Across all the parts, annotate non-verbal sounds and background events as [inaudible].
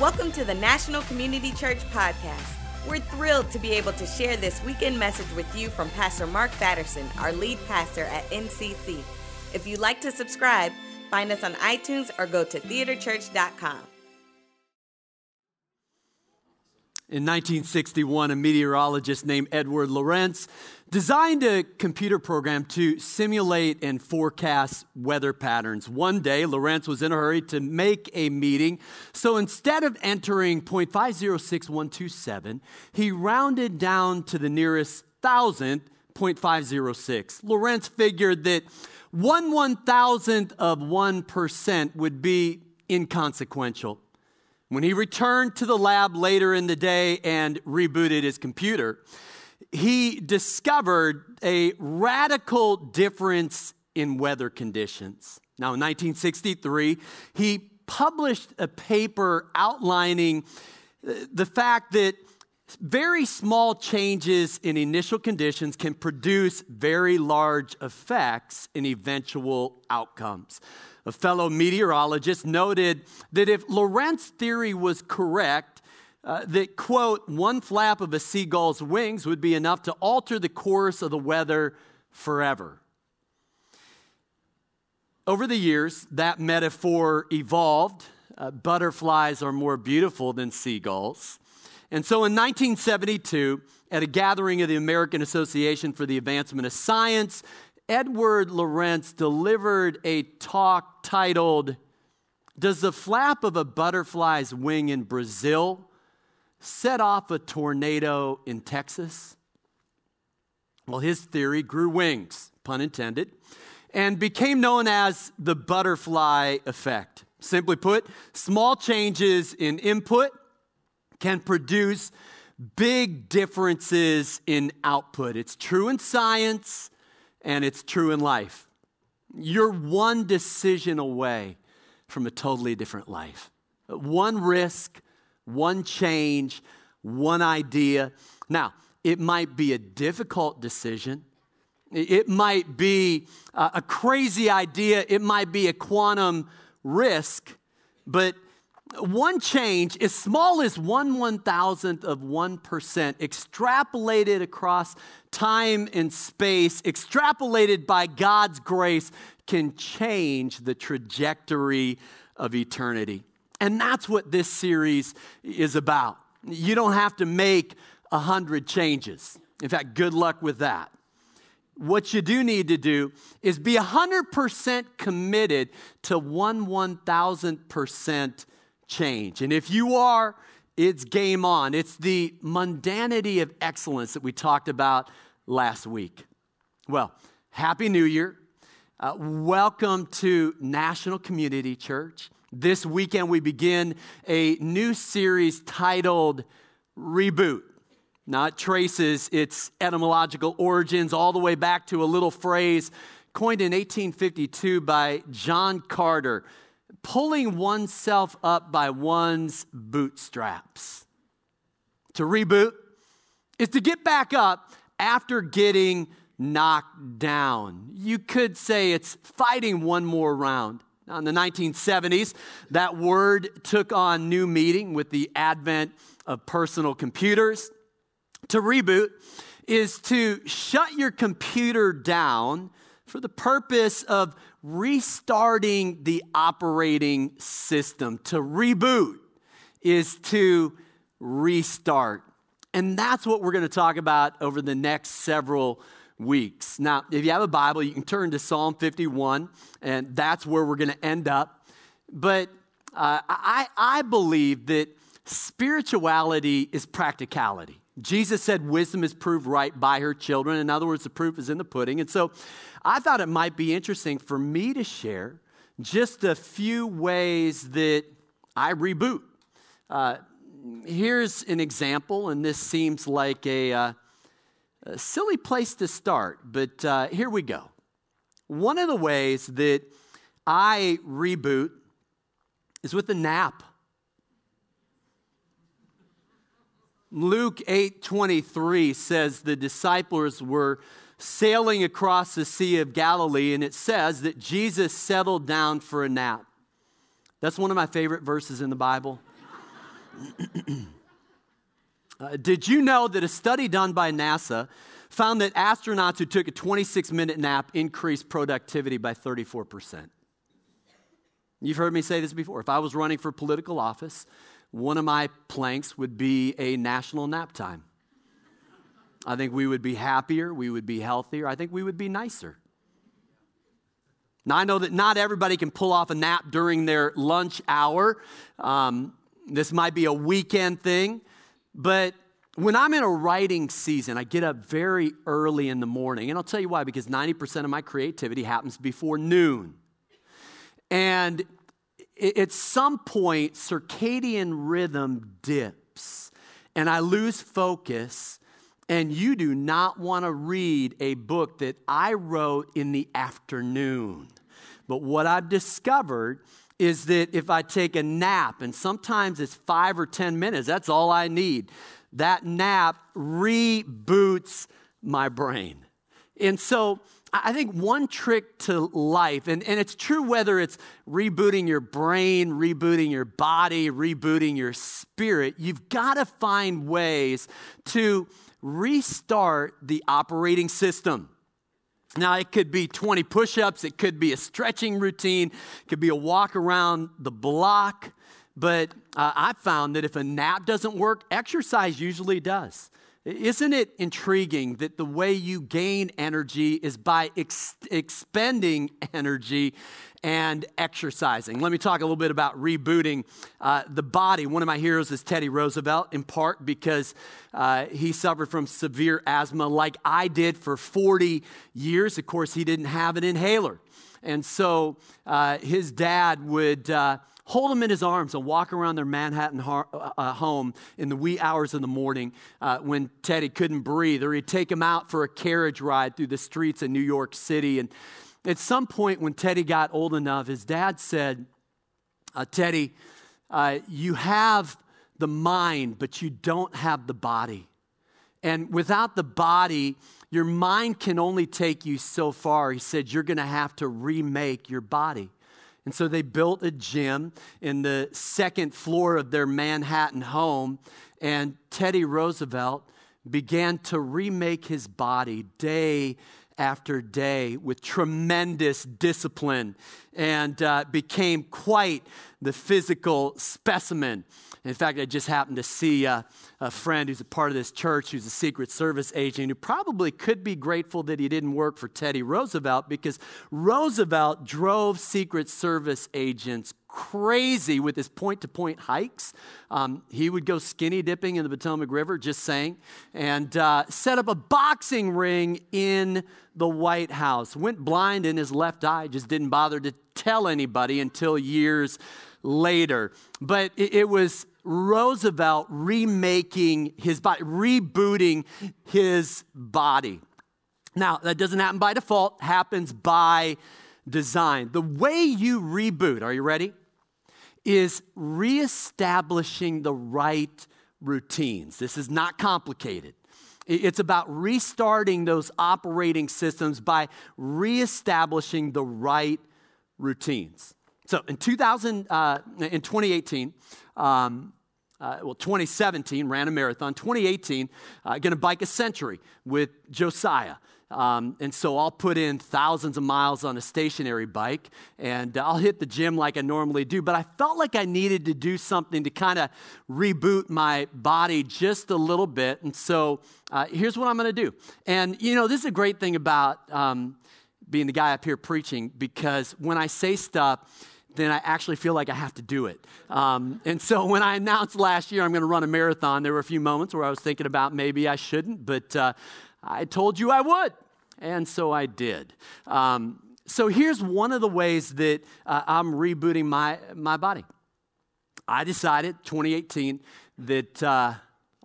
Welcome to the National Community Church Podcast. We're thrilled to be able to share this weekend message with you from Pastor Mark Batterson, our lead pastor at NCC. If you'd like to subscribe, find us on iTunes or go to theaterchurch.com. In 1961, a meteorologist named Edward Lorenz designed a computer program to simulate and forecast weather patterns. One day, Lorenz was in a hurry to make a meeting, so instead of entering 0.506127, he rounded down to the nearest thousandth, 0.506. Lorenz figured that one one thousandth of 1% would be inconsequential. When he returned to the lab later in the day and rebooted his computer, he discovered a radical difference in weather conditions. Now, in 1963, he published a paper outlining uh, the fact that very small changes in initial conditions can produce very large effects in eventual outcomes a fellow meteorologist, noted that if Lorenz theory was correct, uh, that, quote, one flap of a seagull's wings would be enough to alter the course of the weather forever. Over the years, that metaphor evolved. Uh, butterflies are more beautiful than seagulls. And so in 1972, at a gathering of the American Association for the Advancement of Science, Edward Lorenz delivered a talk titled, Does the flap of a butterfly's wing in Brazil set off a tornado in Texas? Well, his theory grew wings, pun intended, and became known as the butterfly effect. Simply put, small changes in input can produce big differences in output. It's true in science, and it's true in life. You're one decision away from a totally different life. One risk, one change, one idea. Now, it might be a difficult decision. It might be a crazy idea. It might be a quantum risk. But one change, as small as one one thousandth of 1%, extrapolated across time and space, extrapolated by God's grace, can change the trajectory of eternity. And that's what this series is about. You don't have to make a hundred changes. In fact, good luck with that. What you do need to do is be 100% committed to one one thousandth percent change. And if you are, it's game on. It's the mundanity of excellence that we talked about last week. Well, Happy New Year. Uh, welcome to National Community Church. This weekend, we begin a new series titled Reboot. Now, it traces its etymological origins all the way back to a little phrase coined in 1852 by John Carter pulling oneself up by one's bootstraps. To reboot is to get back up after getting knocked down. You could say it's fighting one more round. Now, in the 1970s, that word took on new meaning with the advent of personal computers. To reboot is to shut your computer down for the purpose of restarting the operating system. To reboot is to restart. And that's what we're going to talk about over the next several weeks. Now, if you have a Bible, you can turn to Psalm 51, and that's where we're going to end up. But uh, I, I believe that spirituality is practicality. Jesus said wisdom is proved right by her children. In other words, the proof is in the pudding. And so I thought it might be interesting for me to share just a few ways that I reboot. Uh, here's an example, and this seems like a, uh, a silly place to start, but uh, here we go. One of the ways that I reboot is with a nap. Luke 8:23 says the disciples were sailing across the Sea of Galilee, and it says that Jesus settled down for a nap. That's one of my favorite verses in the Bible. [clears throat] uh, did you know that a study done by NASA found that astronauts who took a 26 minute nap increased productivity by 34%? You've heard me say this before. If I was running for political office, one of my planks would be a national nap time. I think we would be happier, we would be healthier, I think we would be nicer. Now, I know that not everybody can pull off a nap during their lunch hour. Um, this might be a weekend thing, but when I'm in a writing season, I get up very early in the morning. And I'll tell you why, because 90% of my creativity happens before noon. And at some point, circadian rhythm dips, and I lose focus. And you do not want to read a book that I wrote in the afternoon. But what I've discovered is that if I take a nap, and sometimes it's five or 10 minutes, that's all I need, that nap reboots my brain. And so I think one trick to life, and, and it's true whether it's rebooting your brain, rebooting your body, rebooting your spirit, you've got to find ways to restart the operating system. Now, it could be 20 push ups, it could be a stretching routine, it could be a walk around the block. But uh, I found that if a nap doesn't work, exercise usually does. Isn't it intriguing that the way you gain energy is by ex- expending energy and exercising? Let me talk a little bit about rebooting uh, the body. One of my heroes is Teddy Roosevelt, in part because uh, he suffered from severe asthma like I did for 40 years. Of course, he didn't have an inhaler. And so uh, his dad would uh, hold them in his arms and walk around their Manhattan uh, uh, home in the wee hours of the morning uh, when Teddy couldn't breathe, or he'd take him out for a carriage ride through the streets of New York City. And at some point, when Teddy got old enough, his dad said, uh, Teddy, uh, you have the mind, but you don't have the body. And without the body, your mind can only take you so far. He said, You're going to have to remake your body. And so they built a gym in the second floor of their Manhattan home. And Teddy Roosevelt began to remake his body day after day with tremendous discipline and uh, became quite the physical specimen. In fact, I just happened to see a, a, friend who's a part of this church who's a Secret Service agent who probably could be grateful that he didn't work for Teddy Roosevelt because Roosevelt drove Secret Service agents crazy with his point to point hikes. Um, he would go skinny dipping in the Potomac River, just saying, and uh, set up a boxing ring in the White House. Went blind in his left eye, just didn't bother to tell anybody until years later. But it, it was Roosevelt remaking his body, rebooting his body. Now, that doesn't happen by default, happens by design. The way you reboot, are you ready? Is reestablishing the right routines. This is not complicated. It's about restarting those operating systems by reestablishing the right routines. So in 2000, uh, in 2018, um, uh, well, 2017 ran a marathon. 2018, uh, to bike a century with Josiah. Um, and so I'll put in thousands of miles on a stationary bike and I'll hit the gym like I normally do. But I felt like I needed to do something to kind of reboot my body just a little bit. And so uh, here's what I'm going to do. And, you know, this is a great thing about um, being the guy up here preaching because when I say stuff, then I actually feel like I have to do it. Um, and so when I announced last year I'm going to run a marathon, there were a few moments where I was thinking about maybe I shouldn't, but uh, I told you I would. And so I did. Um, so here's one of the ways that uh, I'm rebooting my, my body. I decided 2018 that uh,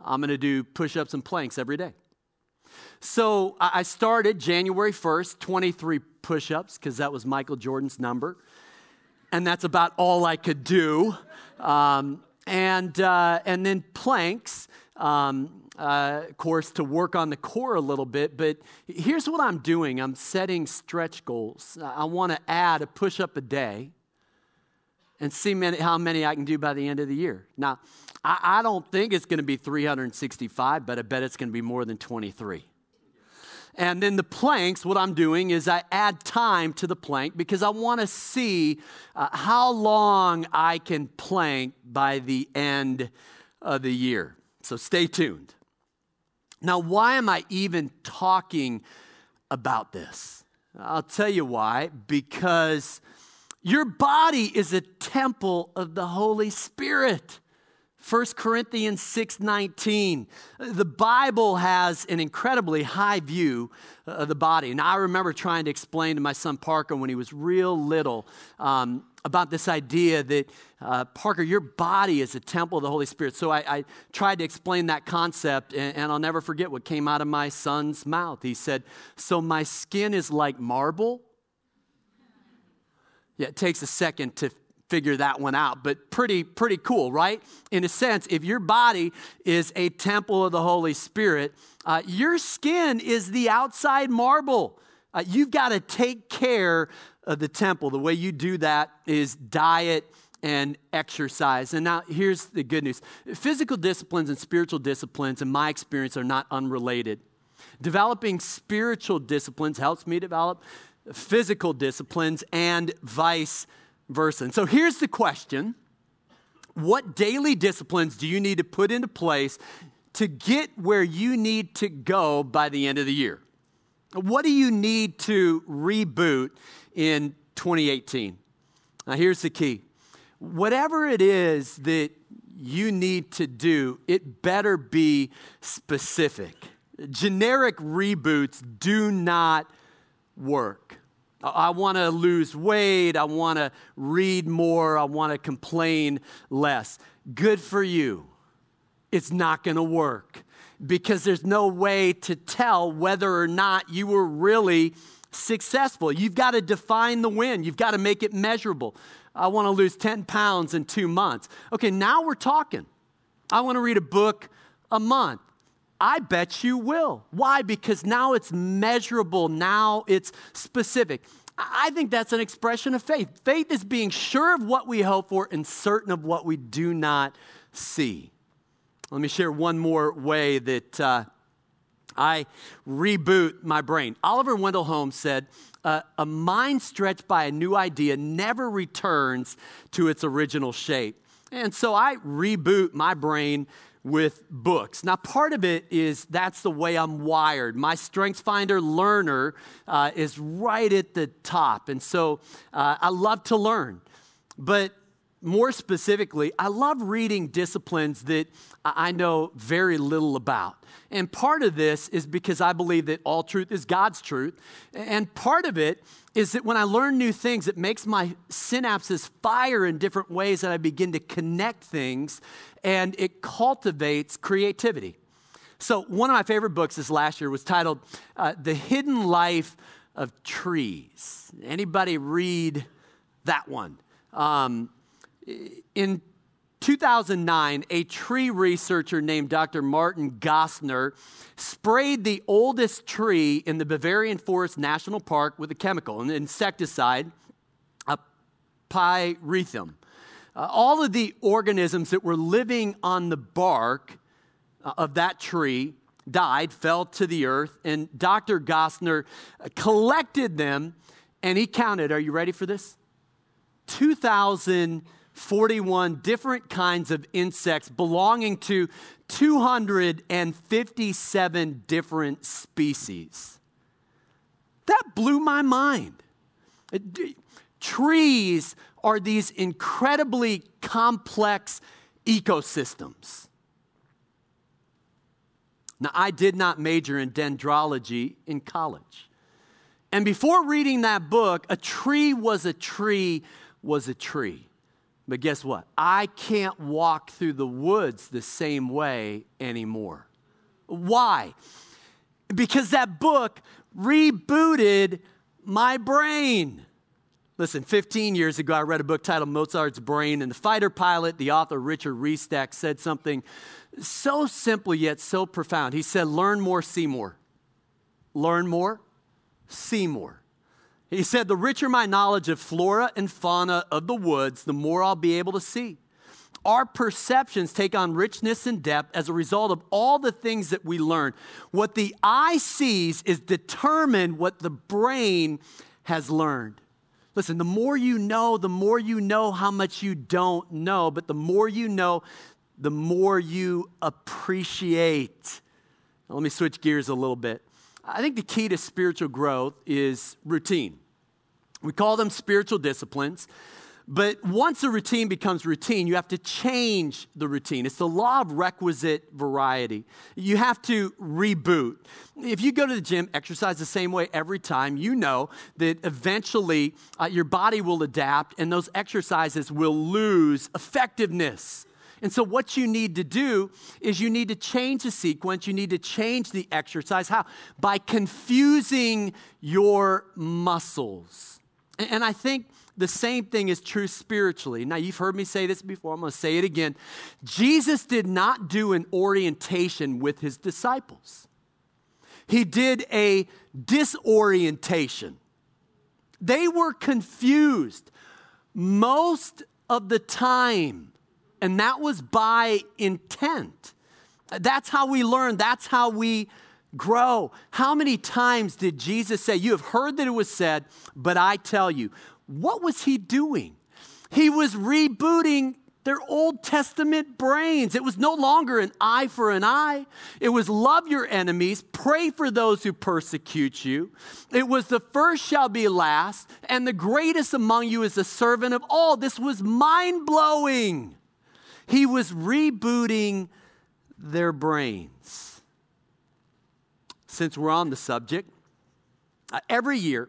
I'm going to do push ups and planks every day. So I started January 1st, 23 push ups, because that was Michael Jordan's number and that's about all I could do. Um, and, uh, and then planks, um, uh, of course, to work on the core a little bit. But here's what I'm doing I'm setting stretch goals. I want to add a push up a day and see many, how many I can do by the end of the year. Now, I, I don't think it's going to be 365, but I bet it's going to be more than 23. And then the planks, what I'm doing is I add time to the plank because I want to see uh, how long I can plank by the end of the year. So stay tuned. Now, why am I even talking about this? I'll tell you why. Because your body is a temple of the Holy Spirit. 1 Corinthians 6:19. The Bible has an incredibly high view of the body. And I remember trying to explain to my son Parker when he was real little um, about this idea that, uh, Parker, your body is a temple of the Holy Spirit. So I, I tried to explain that concept, and, and I'll never forget what came out of my son's mouth. He said, So my skin is like marble? Yeah, it takes a second to figure that one out, but pretty, pretty cool, right? In a sense, if your body is a temple of the Holy Spirit, uh, your skin is the outside marble. Uh, you've got to take care of the temple. The way you do that is diet and exercise. And now here's the good news physical disciplines and spiritual disciplines, in my experience, are not unrelated. Developing spiritual disciplines helps me develop physical disciplines and vice versa. And so here's the question What daily disciplines do you need to put into place to get where you need to go by the end of the year? What do you need to reboot in 2018? Now, here's the key whatever it is that you need to do, it better be specific. Generic reboots do not work. I want to lose weight. I want to read more. I want to complain less. Good for you. It's not going to work because there's no way to tell whether or not you were really successful. You've got to define the win, you've got to make it measurable. I want to lose 10 pounds in two months. Okay, now we're talking. I want to read a book a month. I bet you will. Why? Because now it's measurable, now it's specific. I think that's an expression of faith. Faith is being sure of what we hope for and certain of what we do not see. Let me share one more way that uh, I reboot my brain. Oliver Wendell Holmes said, uh, A mind stretched by a new idea never returns to its original shape. And so I reboot my brain with books. Now, part of it is that's the way I'm wired. My StrengthsFinder learner uh, is right at the top. And so uh, I love to learn. But more specifically, I love reading disciplines that I know very little about. And part of this is because I believe that all truth is God's truth. And part of it is that when I learn new things, it makes my synapses fire in different ways that I begin to connect things and it cultivates creativity. So, one of my favorite books this last year was titled uh, The Hidden Life of Trees. Anybody read that one? Um, in 2009, a tree researcher named Dr. Martin Gossner sprayed the oldest tree in the Bavarian Forest National Park with a chemical, an insecticide, a pyrethrum. Uh, all of the organisms that were living on the bark uh, of that tree died, fell to the earth, and Dr. Gossner collected them and he counted, are you ready for this? 2,000 41 different kinds of insects belonging to 257 different species. That blew my mind. Trees are these incredibly complex ecosystems. Now, I did not major in dendrology in college. And before reading that book, a tree was a tree was a tree. But guess what? I can't walk through the woods the same way anymore. Why? Because that book rebooted my brain. Listen, 15 years ago, I read a book titled Mozart's Brain, and the fighter pilot, the author Richard Restak, said something so simple yet so profound. He said, Learn more, see more. Learn more, see more. He said, The richer my knowledge of flora and fauna of the woods, the more I'll be able to see. Our perceptions take on richness and depth as a result of all the things that we learn. What the eye sees is determined what the brain has learned. Listen, the more you know, the more you know how much you don't know, but the more you know, the more you appreciate. Now, let me switch gears a little bit. I think the key to spiritual growth is routine. We call them spiritual disciplines. But once a routine becomes routine, you have to change the routine. It's the law of requisite variety. You have to reboot. If you go to the gym, exercise the same way every time, you know that eventually uh, your body will adapt and those exercises will lose effectiveness. And so, what you need to do is you need to change the sequence, you need to change the exercise. How? By confusing your muscles. And I think the same thing is true spiritually. Now, you've heard me say this before, I'm going to say it again. Jesus did not do an orientation with his disciples, he did a disorientation. They were confused most of the time, and that was by intent. That's how we learn, that's how we grow. How many times did Jesus say, You have heard that it was said, but I tell you? what was he doing? He was rebooting their Old Testament brains. It was no longer an eye for an eye. It was love your enemies, pray for those who persecute you. It was the first shall be last, and the greatest among you is the servant of all. This was mind blowing. He was rebooting their brains. Since we're on the subject, uh, every year,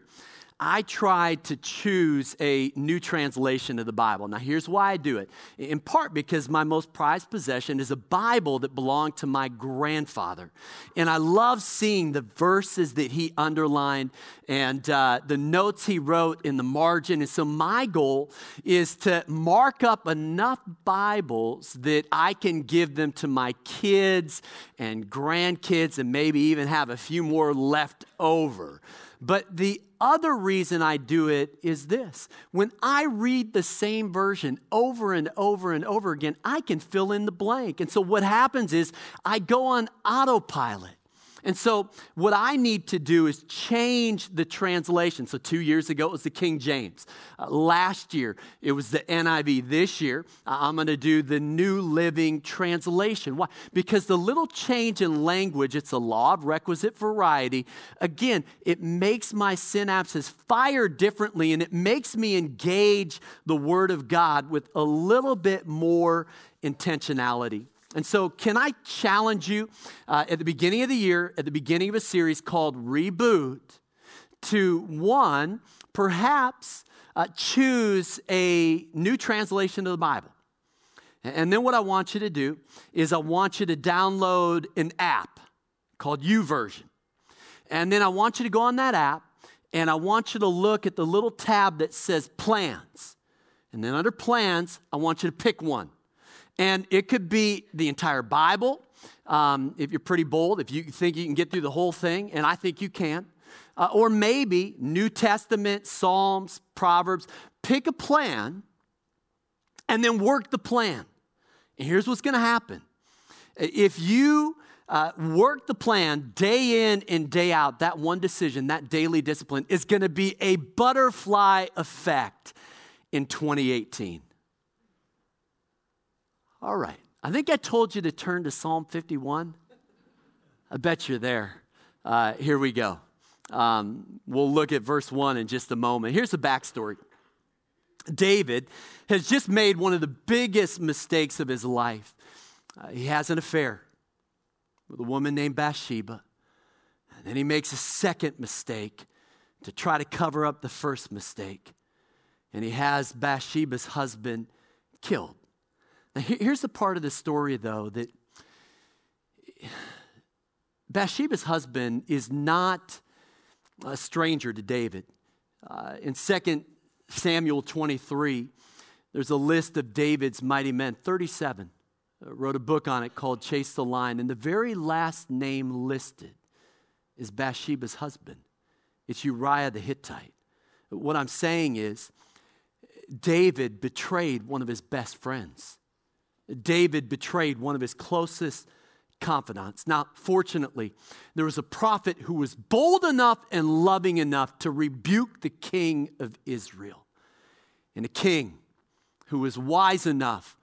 I try to choose a new translation of the Bible. Now, here's why I do it. In part because my most prized possession is a Bible that belonged to my grandfather. And I love seeing the verses that he underlined and uh, the notes he wrote in the margin. And so, my goal is to mark up enough Bibles that I can give them to my kids and grandkids and maybe even have a few more left over. But the other reason I do it is this when I read the same version over and over and over again, I can fill in the blank. And so what happens is I go on autopilot. And so, what I need to do is change the translation. So, two years ago, it was the King James. Uh, last year, it was the NIV. This year, uh, I'm going to do the New Living Translation. Why? Because the little change in language, it's a law of requisite variety. Again, it makes my synapses fire differently and it makes me engage the Word of God with a little bit more intentionality. And so, can I challenge you uh, at the beginning of the year, at the beginning of a series called Reboot, to one, perhaps uh, choose a new translation of the Bible. And then, what I want you to do is, I want you to download an app called YouVersion. And then, I want you to go on that app and I want you to look at the little tab that says Plans. And then, under Plans, I want you to pick one. And it could be the entire Bible, um, if you're pretty bold, if you think you can get through the whole thing, and I think you can. Uh, or maybe New Testament, Psalms, Proverbs. Pick a plan and then work the plan. And here's what's going to happen if you uh, work the plan day in and day out, that one decision, that daily discipline is going to be a butterfly effect in 2018. All right. I think I told you to turn to Psalm 51. I bet you're there. Uh, here we go. Um, we'll look at verse 1 in just a moment. Here's the backstory David has just made one of the biggest mistakes of his life. Uh, he has an affair with a woman named Bathsheba. And then he makes a second mistake to try to cover up the first mistake. And he has Bathsheba's husband killed. Now, here's the part of the story, though, that Bathsheba's husband is not a stranger to David. Uh, in 2 Samuel 23, there's a list of David's mighty men, 37. Uh, wrote a book on it called Chase the Lion, And the very last name listed is Bathsheba's husband. It's Uriah the Hittite. What I'm saying is, David betrayed one of his best friends. David betrayed one of his closest confidants. Now, fortunately, there was a prophet who was bold enough and loving enough to rebuke the king of Israel, and a king who was wise enough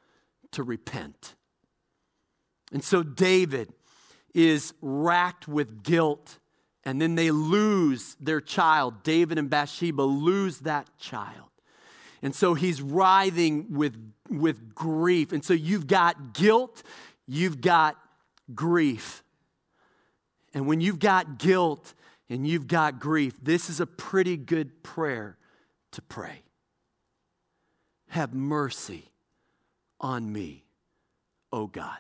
to repent. And so David is racked with guilt, and then they lose their child. David and Bathsheba lose that child. And so he's writhing with, with grief. And so you've got guilt, you've got grief. And when you've got guilt and you've got grief, this is a pretty good prayer to pray. Have mercy on me, O God.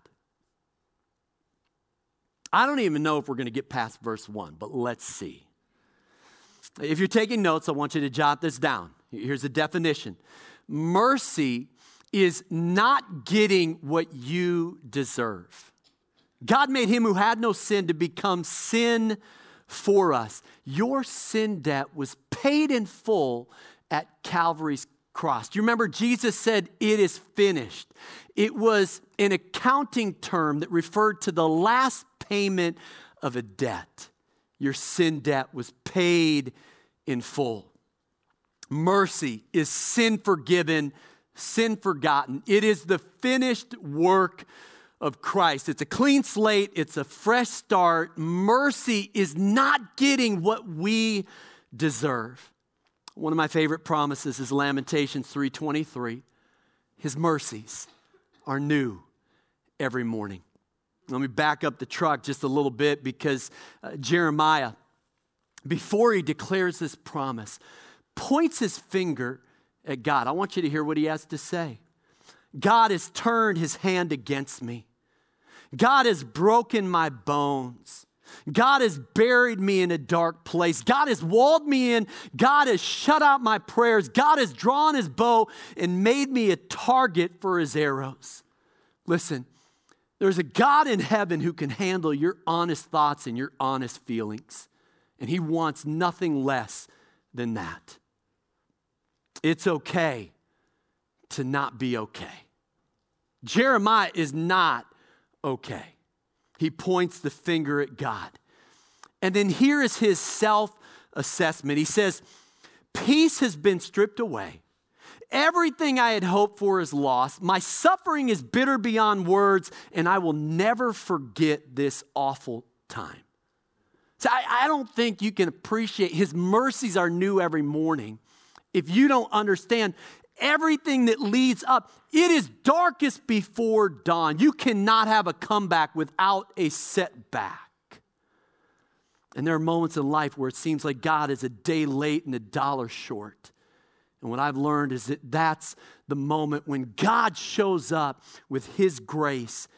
I don't even know if we're going to get past verse 1, but let's see. If you're taking notes, I want you to jot this down. Here's a definition mercy is not getting what you deserve. God made him who had no sin to become sin for us. Your sin debt was paid in full at Calvary's cross. You remember Jesus said, It is finished? It was an accounting term that referred to the last payment of a debt. Your sin debt was paid in full. Mercy is sin forgiven, sin forgotten. It is the finished work of Christ. It's a clean slate, it's a fresh start. Mercy is not getting what we deserve. One of my favorite promises is Lamentations 3:23. His mercies are new every morning. Let me back up the truck just a little bit because uh, Jeremiah before he declares this promise points his finger at God. I want you to hear what he has to say. God has turned his hand against me. God has broken my bones. God has buried me in a dark place. God has walled me in. God has shut out my prayers. God has drawn his bow and made me a target for his arrows. Listen, there's a God in heaven who can handle your honest thoughts and your honest feelings, and he wants nothing less than that. It's okay to not be okay. Jeremiah is not okay. He points the finger at God. And then here is his self assessment. He says, Peace has been stripped away. Everything I had hoped for is lost. My suffering is bitter beyond words, and I will never forget this awful time. So I, I don't think you can appreciate his mercies are new every morning if you don't understand everything that leads up. It is darkest before dawn. You cannot have a comeback without a setback. And there are moments in life where it seems like God is a day late and a dollar short. And what I've learned is that that's the moment when God shows up with His grace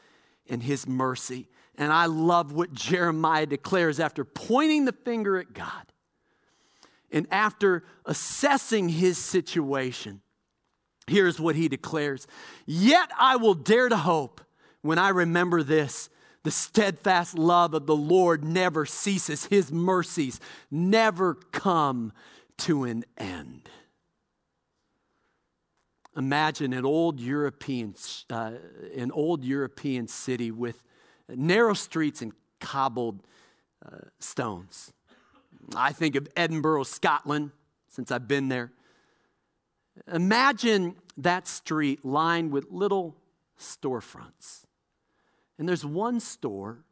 and His mercy. And I love what Jeremiah declares after pointing the finger at God and after assessing his situation. Here's what he declares Yet I will dare to hope when I remember this. The steadfast love of the Lord never ceases, his mercies never come to an end. Imagine an old European, uh, an old European city with narrow streets and cobbled uh, stones. I think of Edinburgh, Scotland, since I've been there. Imagine that street lined with little storefronts. And there's one store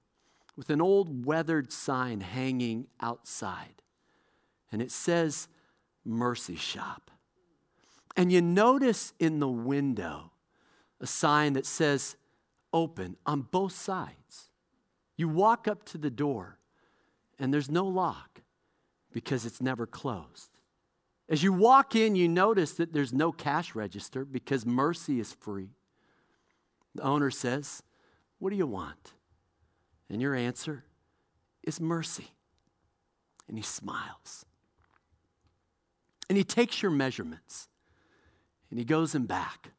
with an old weathered sign hanging outside. And it says Mercy Shop. And you notice in the window a sign that says open on both sides. You walk up to the door and there's no lock because it's never closed. As you walk in, you notice that there's no cash register because mercy is free. The owner says, What do you want? And your answer is mercy. And he smiles. And he takes your measurements and he goes and back.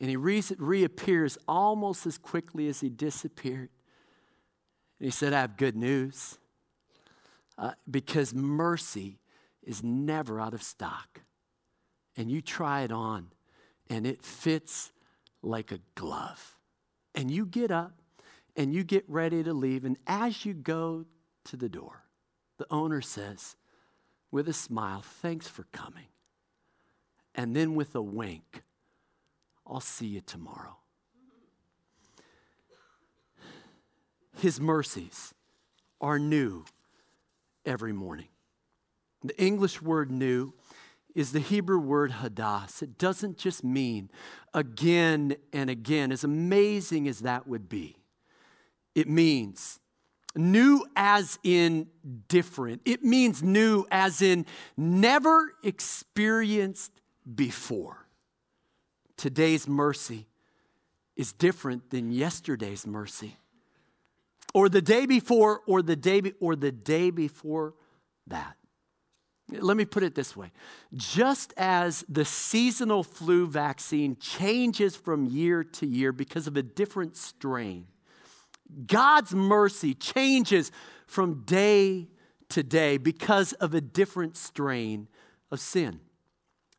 And he re- reappears almost as quickly as he disappeared. And he said, I have good news. Uh, because mercy is never out of stock. And you try it on, and it fits like a glove. And you get up and you get ready to leave. And as you go to the door, the owner says, with a smile, Thanks for coming. And then with a wink, I'll see you tomorrow. His mercies are new every morning. The English word new is the Hebrew word hadas. It doesn't just mean again and again, as amazing as that would be. It means new as in different. It means new as in never experienced before. Today's mercy is different than yesterday's mercy or the day before or the day be, or the day before that. Let me put it this way. Just as the seasonal flu vaccine changes from year to year because of a different strain, God's mercy changes from day to day because of a different strain of sin.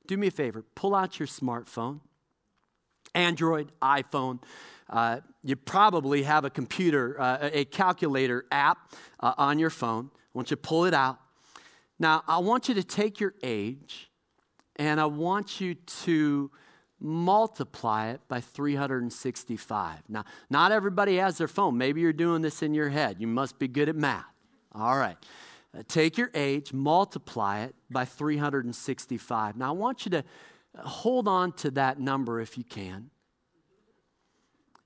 Do me a favor, pull out your smartphone, Android, iPhone, uh, you probably have a computer, uh, a calculator app uh, on your phone. I want you to pull it out. Now, I want you to take your age and I want you to multiply it by 365. Now, not everybody has their phone. Maybe you're doing this in your head. You must be good at math. All right. Uh, take your age, multiply it by 365. Now, I want you to hold on to that number if you can.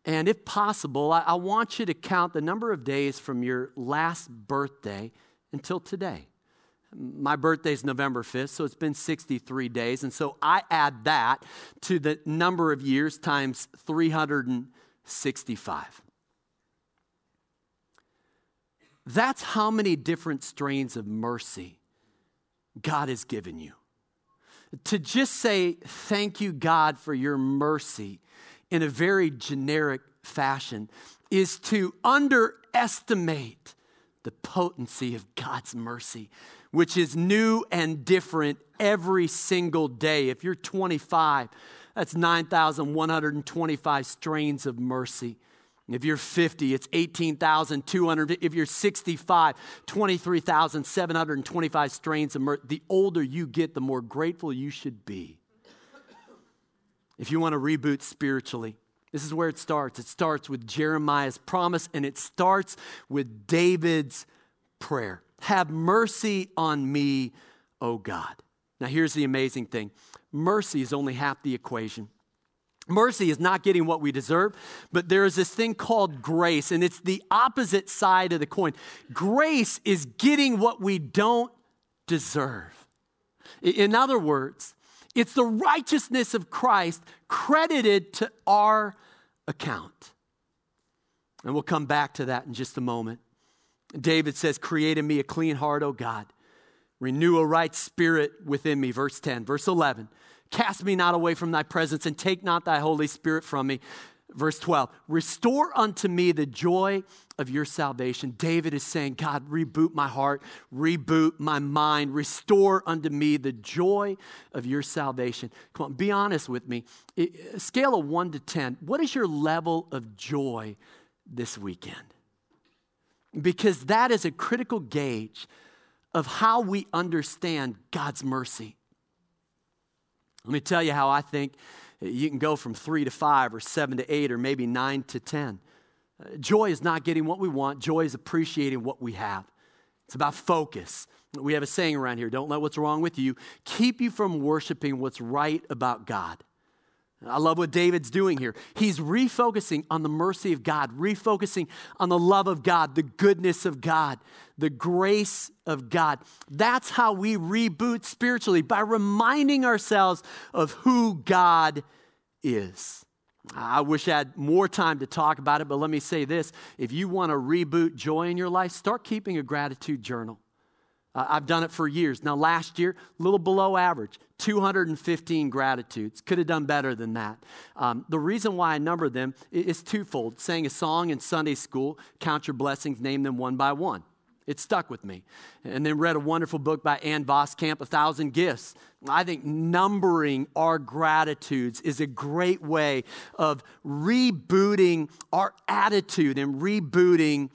And if possible, I, I, want you to count the number of days from your last birthday until today. My birthday is November 5th, so it's been 63 days. And so I add that to the number of years times 365. That's how many different strains of mercy God has given you. To just say, Thank you, God, for your mercy in a very generic fashion is to underestimate the potency of God's mercy, which is new and different every single day. If you're 25, that's 9,125 strains of mercy. If you're 50, it's 18,200. If you're 65, 23,725 strains of. The older you get, the more grateful you should be if you want to reboot spiritually, this is where it starts. It starts with Jeremiah's promise and it starts with David's prayer Have mercy on me, O God. Now, here's the amazing thing mercy is only half the equation. Mercy is not getting what we deserve, but there is this thing called grace, and it's the opposite side of the coin. Grace is getting what we don't deserve. In other words, it's the righteousness of Christ credited to our account. And we'll come back to that in just a moment. David says, Create in me a clean heart, O God. Renew a right spirit within me. Verse 10. Verse 11. Cast me not away from thy presence and take not thy Holy Spirit from me. Verse 12, restore unto me the joy of your salvation. David is saying, God, reboot my heart, reboot my mind, restore unto me the joy of your salvation. Come on, be honest with me. Scale of one to 10, what is your level of joy this weekend? Because that is a critical gauge of how we understand God's mercy. Let me tell you how I think you can go from three to five, or seven to eight, or maybe nine to 10. Uh, joy is not getting what we want, joy is appreciating what we have. It's about focus. We have a saying around here don't let what's wrong with you keep you from worshiping what's right about God. I love what David's doing here. He's refocusing on the mercy of God, refocusing on the love of God, the goodness of God, the grace of God. That's how we reboot spiritually by reminding ourselves of who God is. I wish I had more time to talk about it, but let me say this. If you want to reboot joy in your life, start keeping a gratitude journal. Uh, I've done it for years. Now, last year, a little below average, 215 gratitudes. Could have done better than that. Um, the reason why I number them is twofold. Saying a song in Sunday school, count your blessings, name them one by one. It stuck with me. And then read a wonderful book by Ann Voskamp, A Thousand Gifts. I think numbering our gratitudes is a great way of rebooting our attitude and rebooting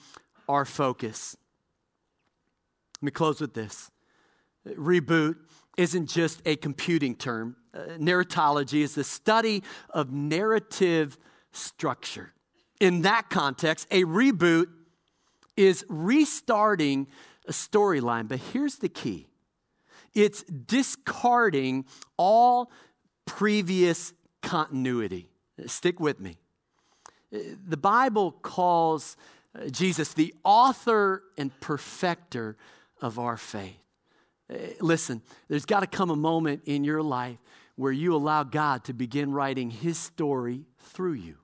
our focus. Let me close with this. Reboot isn't just a computing term. Uh, narratology is the study of narrative structure. In that context, a reboot is restarting a storyline. But here's the key it's discarding all previous continuity. Stick with me. The Bible calls uh, Jesus the author and perfecter of our faith. Eh, listen, there's got to come a moment in your life where you allow God to begin writing His story through you.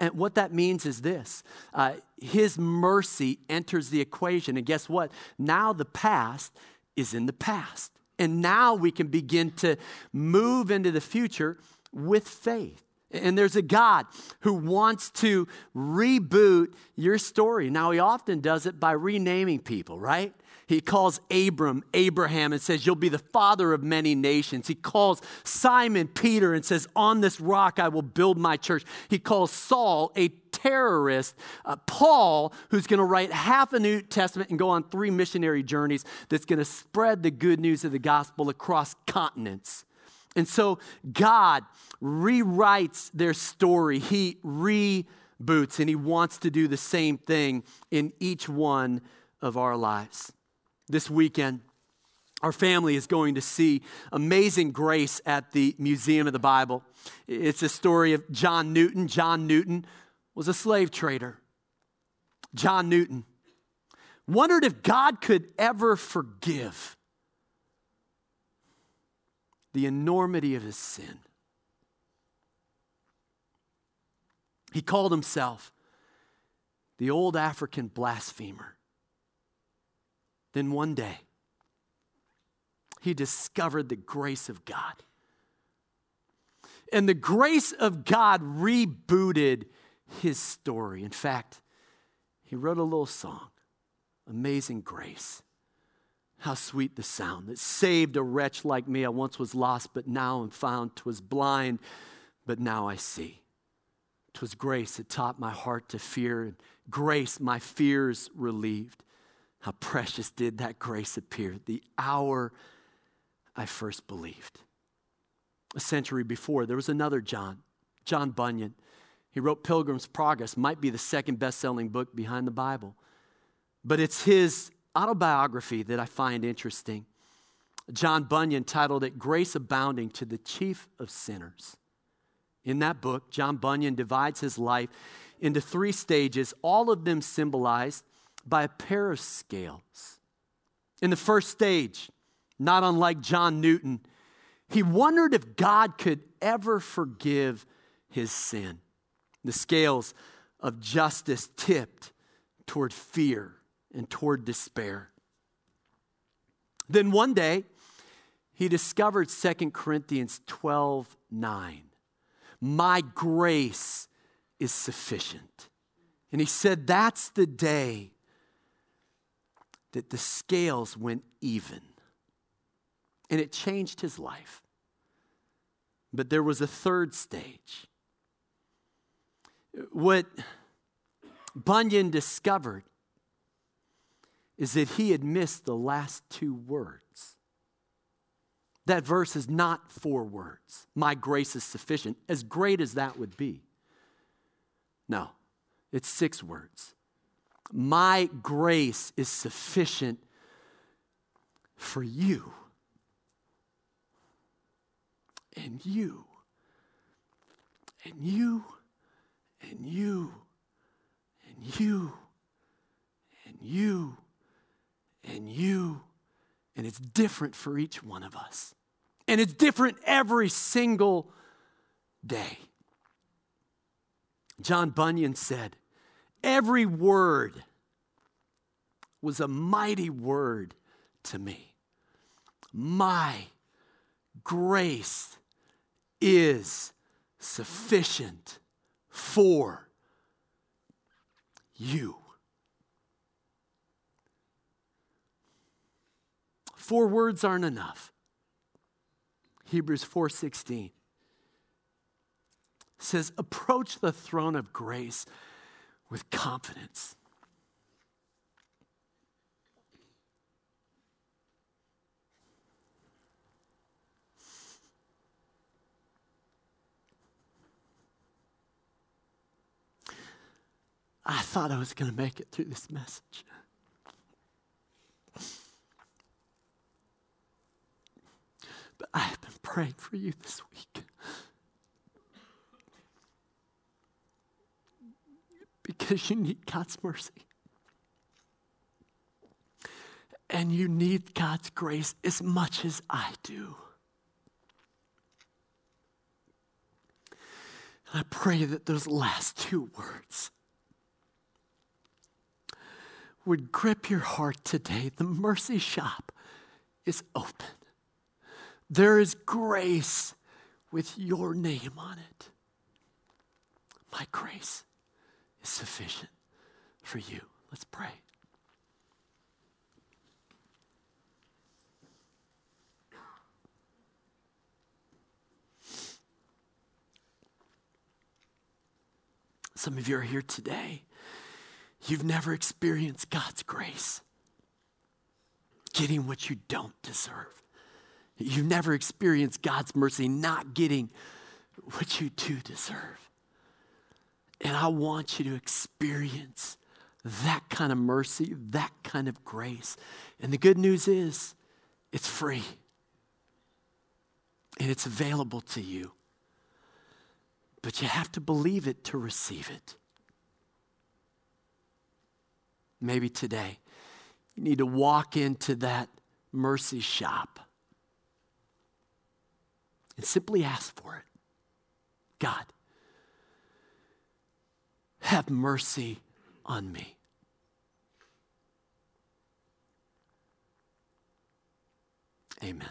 And what that means is this uh, His mercy enters the equation. And guess what? Now the past is in the past. And now we can begin to move into the future with faith. And there's a God who wants to reboot your story. Now, He often does it by renaming people, right? He calls Abram Abraham and says, You'll be the father of many nations. He calls Simon Peter and says, On this rock I will build my church. He calls Saul a terrorist. Uh, Paul, who's going to write half a New Testament and go on three missionary journeys, that's going to spread the good news of the gospel across continents. And so God rewrites their story. He reboots, and He wants to do the same thing in each one of our lives this weekend, our family is going to see Amazing Grace at the Museum of the Bible. It's a story of John Newton. John Newton was a slave trader. John Newton wondered if God could ever forgive the enormity of his sin. He called himself the old African blasphemer. Then one day, he discovered the grace of God. And the grace of God rebooted his story. In fact, he wrote a little song, Amazing Grace. How sweet the sound that saved a wretch like me. I once was lost, but now am found. Twas blind, but now I see. Twas grace that taught my heart to fear, and grace my fears relieved. How precious did that grace appear the hour I first believed. A century before, there was another John, John Bunyan. He wrote Pilgrim's Progress, might be the second best selling book behind the Bible. But it's his autobiography that I find interesting. John Bunyan titled it Grace Abounding to the Chief of Sinners. In that book, John Bunyan divides his life into three stages, all of them symbolized by a pair of scales. In the first stage, not unlike John Newton, he wondered if God could ever forgive his sin. The scales of justice tipped toward fear and toward despair. Then one day, he discovered 2 Corinthians 12 9. My grace is sufficient. And he said, That's the day that the scales went even. And it changed his life. But there was a third stage. What Bunyan discovered is that he had missed the last two words. That verse is not four words. My grace is sufficient, as great as that would be. No, it's six words. My grace is sufficient for you. And you. And you. And you. And you. And you. And you. And it's different for each one of us. And it's different every single day. John Bunyan said, Every word was a mighty word to me. My grace is sufficient for you. four words aren't enough. Hebrews 4:16 says, "Approach the throne of grace with confidence." I thought I was going to make it through this message. But I have been praying for you this week. Because you need God's mercy. And you need God's grace as much as I do. And I pray that those last two words would grip your heart today. The mercy shop is open. There is grace with your name on it. My grace is sufficient for you. Let's pray. Some of you are here today You've never experienced God's grace, getting what you don't deserve. You've never experienced God's mercy, not getting what you do deserve. And I want you to experience that kind of mercy, that kind of grace. And the good news is, it's free and it's available to you. But you have to believe it to receive it. Maybe today, you need to walk into that mercy shop and simply ask for it. God, have mercy on me. Amen.